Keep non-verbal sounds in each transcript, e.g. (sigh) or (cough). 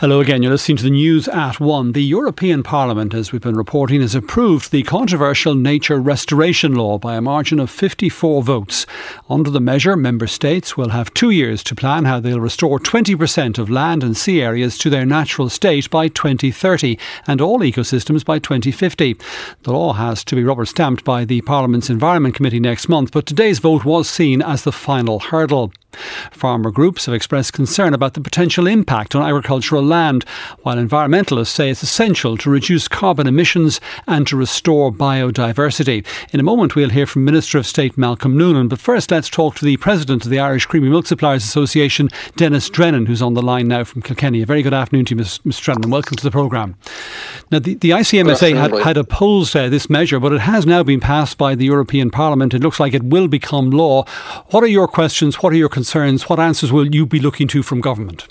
Hello again. You're listening to the news at one. The European Parliament, as we've been reporting, has approved the controversial nature restoration law by a margin of 54 votes. Under the measure, member states will have two years to plan how they'll restore 20% of land and sea areas to their natural state by 2030 and all ecosystems by 2050. The law has to be rubber stamped by the Parliament's Environment Committee next month, but today's vote was seen as the final hurdle. Farmer groups have expressed concern about the potential impact on agricultural land, while environmentalists say it's essential to reduce carbon emissions and to restore biodiversity. In a moment, we'll hear from Minister of State Malcolm Noonan, but first let's talk to the President of the Irish Creamery Milk Suppliers Association, Denis Drennan, who's on the line now from Kilkenny. A very good afternoon to you, Mr. Drennan, welcome to the programme. Now, the, the ICMSA had, had opposed uh, this measure, but it has now been passed by the European Parliament. It looks like it will become law. What are your questions? What are your concerns, what answers will you be looking to from government?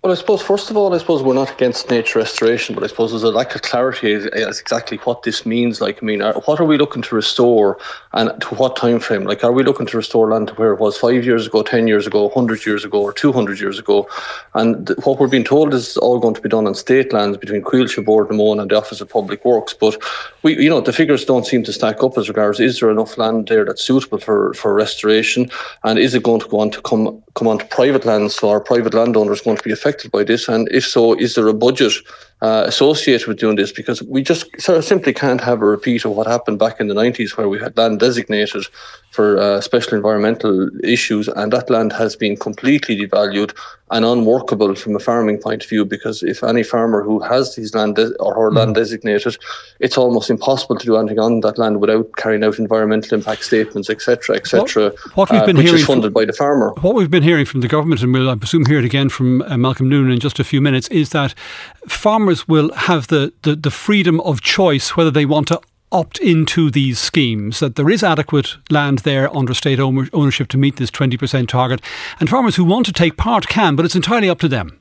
Well, I suppose first of all, I suppose we're not against nature restoration, but I suppose there's a lack of clarity as, as exactly what this means. Like, I mean, are, what are we looking to restore, and to what time frame? Like, are we looking to restore land to where it was five years ago, ten years ago, hundred years ago, or two hundred years ago? And th- what we're being told is all going to be done on state lands between Coillte, Bord na and the Office of Public Works. But we, you know, the figures don't seem to stack up as regards is there enough land there that's suitable for for restoration, and is it going to go on to come come onto private lands? So our private landowners going to be affected affected by this? And if so, is there a budget uh, associated with doing this? Because we just sort of simply can't have a repeat of what happened back in the 90s, where we had land designated for uh, special environmental issues, and that land has been completely devalued and unworkable from a farming point of view. Because if any farmer who has his land de- or her mm. land designated, it's almost impossible to do anything on that land without carrying out environmental impact statements, etc., etc. What, what, we've uh, been hearing funded from, by the farmer. What we've been hearing from the government, and we'll I presume hear it again from uh, Malcolm Noonan in just a few minutes, is that farmers will have the, the, the freedom of choice whether they want to opt into these schemes, that there is adequate land there under state ownership to meet this 20% target. And farmers who want to take part can, but it's entirely up to them.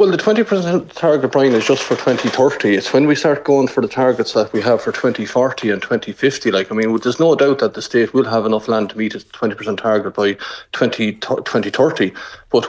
Well, the 20% target, Brian, is just for 2030. It's when we start going for the targets that we have for 2040 and 2050. Like, I mean, there's no doubt that the state will have enough land to meet its 20% target by 20, 2030. But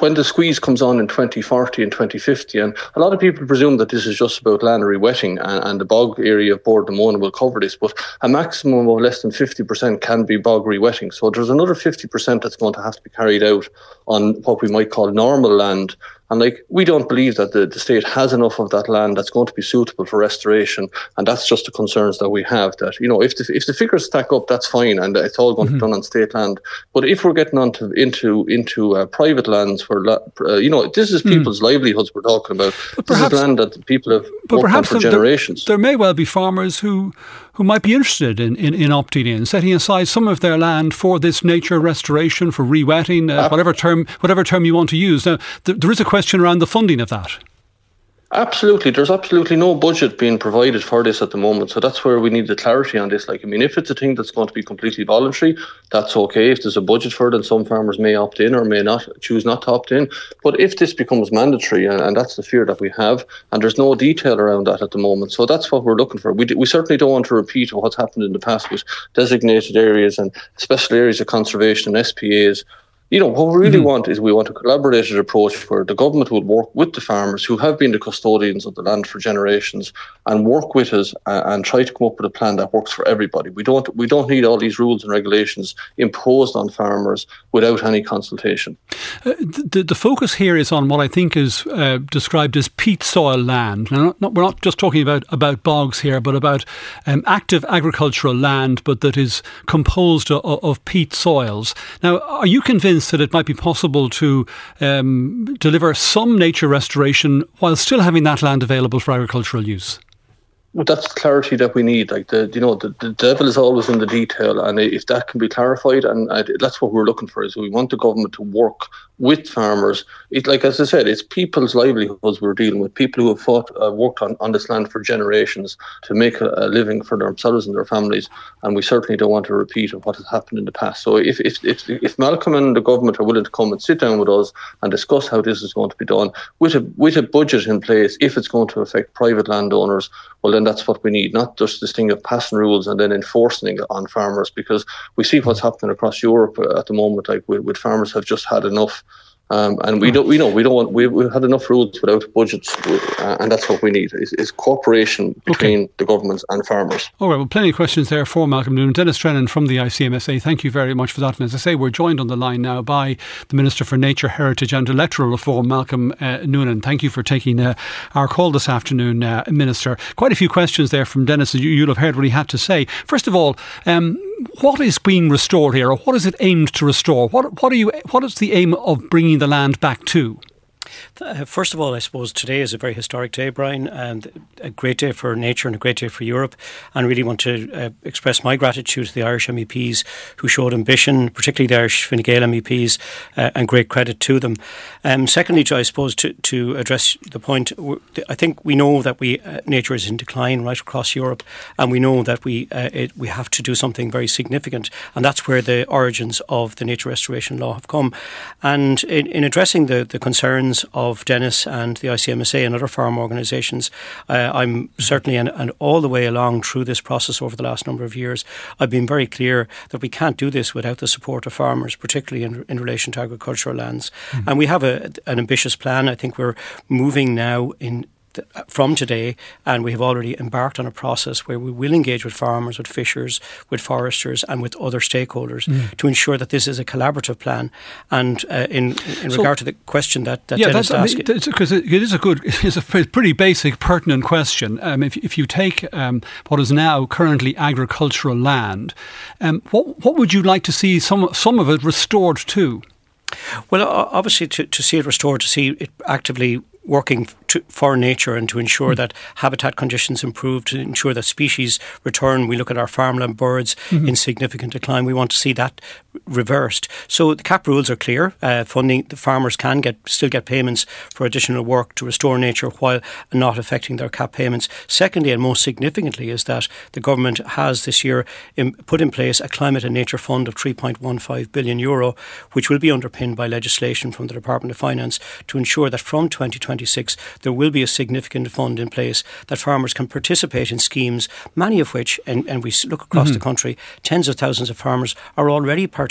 when the squeeze comes on in 2040 and 2050, and a lot of people presume that this is just about land rewetting and, and the bog area of Bord na Móna will cover this, but a maximum of less than 50% can be bog rewetting. So there's another 50% that's going to have to be carried out on what we might call normal land and like we don't believe that the, the state has enough of that land that's going to be suitable for restoration. And that's just the concerns that we have that, you know, if the if the figures stack up, that's fine and it's all going mm-hmm. to be mm-hmm. done on state land. But if we're getting onto into into uh, private lands where uh, you know, this is mm. people's mm. livelihoods we're talking about. But this perhaps, is land that people have but perhaps for generations. There, there may well be farmers who who might be interested in, in, in opting in, setting aside some of their land for this nature restoration, for rewetting, uh, whatever term whatever term you want to use. Now, th- there is a question around the funding of that. Absolutely. There's absolutely no budget being provided for this at the moment. So that's where we need the clarity on this. Like, I mean, if it's a thing that's going to be completely voluntary, that's okay. If there's a budget for it, then some farmers may opt in or may not choose not to opt in. But if this becomes mandatory, and, that's the fear that we have, and there's no detail around that at the moment. So that's what we're looking for. We, we certainly don't want to repeat what's happened in the past with designated areas and special areas of conservation and SPAs you know, what we really mm-hmm. want is we want a collaborative approach where the government will work with the farmers who have been the custodians of the land for generations and work with us and, and, try to come up with a plan that works for everybody. We don't we don't need all these rules and regulations imposed on farmers without any consultation. Uh, the, the focus here is on what I think is uh, described as peat soil land. Now, not, not, we're not just talking about, about bogs here, but about um, active agricultural land, but that is composed of, of peat soils. Now, are you convinced? That it might be possible to um, deliver some nature restoration while still having that land available for agricultural use? That's clarity that we need. Like the, you know, the, the devil is always in the detail, and if that can be clarified, and uh, that's what we're looking for, is we want the government to work with farmers. It, like as I said, it's people's livelihoods we're dealing with. People who have fought, uh, worked on, on this land for generations to make a, a, living for themselves and their families, and we certainly don't want to repeat of what has happened in the past. So if if if, if Malcolm and the government are willing to come and sit down with us and discuss how this is going to be done with a with a budget in place, if it's going to affect private landowners, well then that's what we need, not just this thing of passing rules and then enforcing it on farmers, because we see what's happening across Europe uh, at the moment, like with, with farmers have just had enough Um, and we don't, we know, we don't want, we, we've had enough rules without budgets, uh, and that's what we need is, is cooperation between okay. the governments and farmers. All right, well, plenty of questions there for Malcolm Noonan. Denis Drennan from the ICMSA, thank you very much for that. And as I say, we're joined on the line now by the Minister for Nature, Heritage and Electoral Reform, Malcolm uh, Noonan. Thank you for taking uh, our call this afternoon, uh, Minister. Quite a few questions there from Denis, you, will have heard what he had to say. First of all, um, what is being restored here, or what is it aimed to restore? What, what, are you, what is the aim of bringing the land back to? Uh, first of all, I suppose today is a very historic day, Brian, and a great day for nature and a great day for Europe. And I really want to uh, express my gratitude to the Irish MEPs who showed ambition, particularly the Irish Fine Gael MEPs, uh, and great credit to them. Um, secondly, I suppose to, to address the point, I think we know that we uh, nature is in decline right across Europe, and we know that we uh, it, we have to do something very significant, and that's where the origins of the nature restoration law have come. And in, in addressing the, the concerns of Denis and the ICMSA and other farm organisations. Uh, I'm certainly, and, and all the way along through this process over the last number of years, I've been very clear that we can't do this without the support of farmers, particularly in, in relation to agricultural lands. Mm-hmm. And we have a, an ambitious plan. I think we're moving now in from today, and we have already embarked on a process where we will engage with farmers, with fishers, with foresters, and with other stakeholders mm. to ensure that this is a collaborative plan. And uh, in in so, regard to the question that, that yeah, Denis that's, because I mean, it is a good, (laughs) it's a pretty basic, pertinent question. Um, if if you take um, what is now currently agricultural land, um, what what would you like to see some some of it restored to? Well, obviously, to, to see it restored, to see it actively working to, for nature and to ensure mm. that habitat conditions improve, to ensure that species return. We look at our farmland birds mm-hmm. in significant decline. We want to see that reversed. So the CAP rules are clear. Uh, funding the farmers can get still get payments for additional work to restore nature while not affecting their CAP payments. Secondly, and most significantly, is that the government has this year in, put in place a climate and nature fund of 3.15 billion euro, which will be underpinned by legislation from the Department of Finance to ensure that from 2026 there will be a significant fund in place that farmers can participate in schemes, many of which, and, and we look across mm-hmm. the country, tens of thousands of farmers are already participating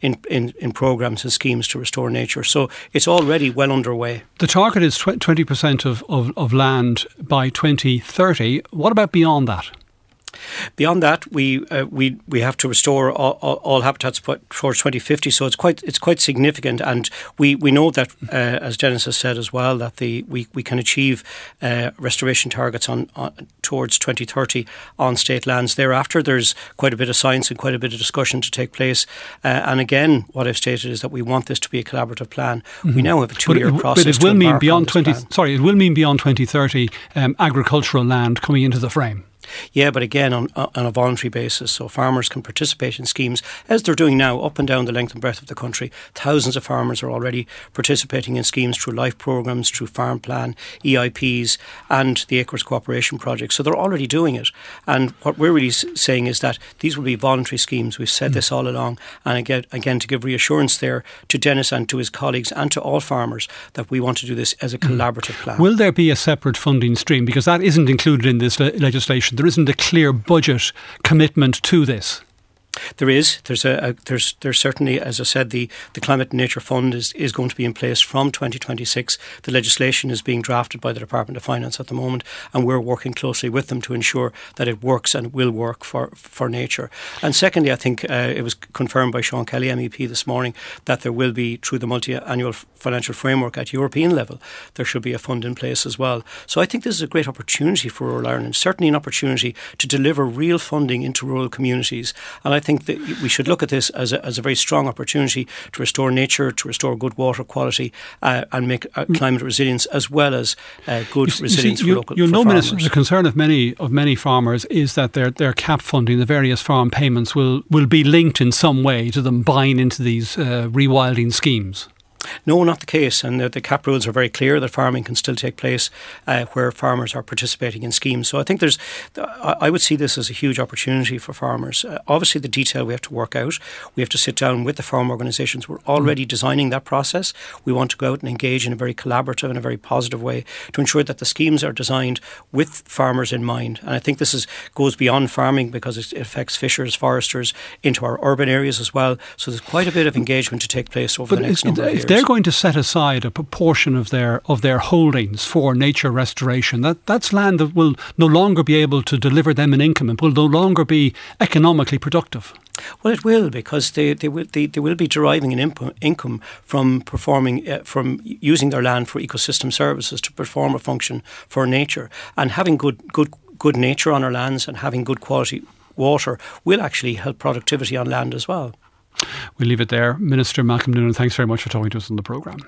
in, in, in programs and schemes to restore nature. So it's already well underway. The target is 20% of, of, of land by 2030. What about beyond that? Beyond that, we uh, we we have to restore all, all, all, habitats towards 2050. So it's quite it's quite significant, and we, we know that uh, as Denis has said as well that the we, we can achieve uh, restoration targets on, on, towards 2030 on state lands. Thereafter, there's quite a bit of science and quite a bit of discussion to take place. Uh, and again, what I've stated is that we want this to be a collaborative plan. Mm-hmm. We now have a two-year process. But it will mean beyond 20. Plan. Sorry, it will mean beyond 2030 um, agricultural land coming into the frame. Yeah, but again, on, on a voluntary basis. So farmers can participate in schemes as they're doing now up and down the length and breadth of the country. Thousands of farmers are already participating in schemes through life programs, through farm plan, EIPs, and the Acres Cooperation Project. So they're already doing it. And what we're really saying is that these will be voluntary schemes. We've said mm. this all along. And again, again, to give reassurance there to Denis and to his colleagues and to all farmers that we want to do this as a hmm. collaborative mm. plan. Will there be a separate funding stream? Because that isn't included in this le- legislation there isn't a clear budget commitment to this. There is. There's a, a, there's there's certainly, as I said, the, the Climate and Nature Fund is, is going to be in place from 2026. The legislation is being drafted by the Department of Finance at the moment, and we're working closely with them to ensure that it works and will work for, for nature. And secondly, I think uh, it was confirmed by Sean Kelly MEP this morning that there will be through the multi-annual financial framework at European level, there should be a fund in place as well. So I think this is a great opportunity for rural Ireland, certainly an opportunity to deliver real funding into rural communities. And I think that we should look at this as a, as a very strong opportunity to restore nature, to restore good water quality, uh, and make uh, mm. climate resilience as well as uh, good you resilience see, you, for local. You'll know, Minister, the concern of many of many farmers is that their their cap funding, the various farm payments, will will be linked in some way to them buying into these uh, rewilding schemes. No, not the case. And the, the, CAP rules are very clear that farming can still take place uh, where farmers are participating in schemes. So I think there's, I would see this as a huge opportunity for farmers. Uh, obviously, the detail we have to work out. We have to sit down with the farm organisations. We're already mm. designing that process. We want to go out and engage in a very collaborative and a very positive way to ensure that the schemes are designed with farmers in mind. And I think this is goes beyond farming because it affects fishers, foresters into our urban areas as well. So there's quite a bit of engagement to take place over but the next number of years they're going to set aside a proportion of their of their holdings for nature restoration, that that's land that will no longer be able to deliver them an income and will no longer be economically productive. Well, it will because they, they will they, they will be deriving an impo- income from performing uh, from using their land for ecosystem services to perform a function for nature and having good good good nature on our lands and having good quality water will actually help productivity on land as well. We'll leave it there. Minister Malcolm Noonan, thanks very much for talking to us on the programme.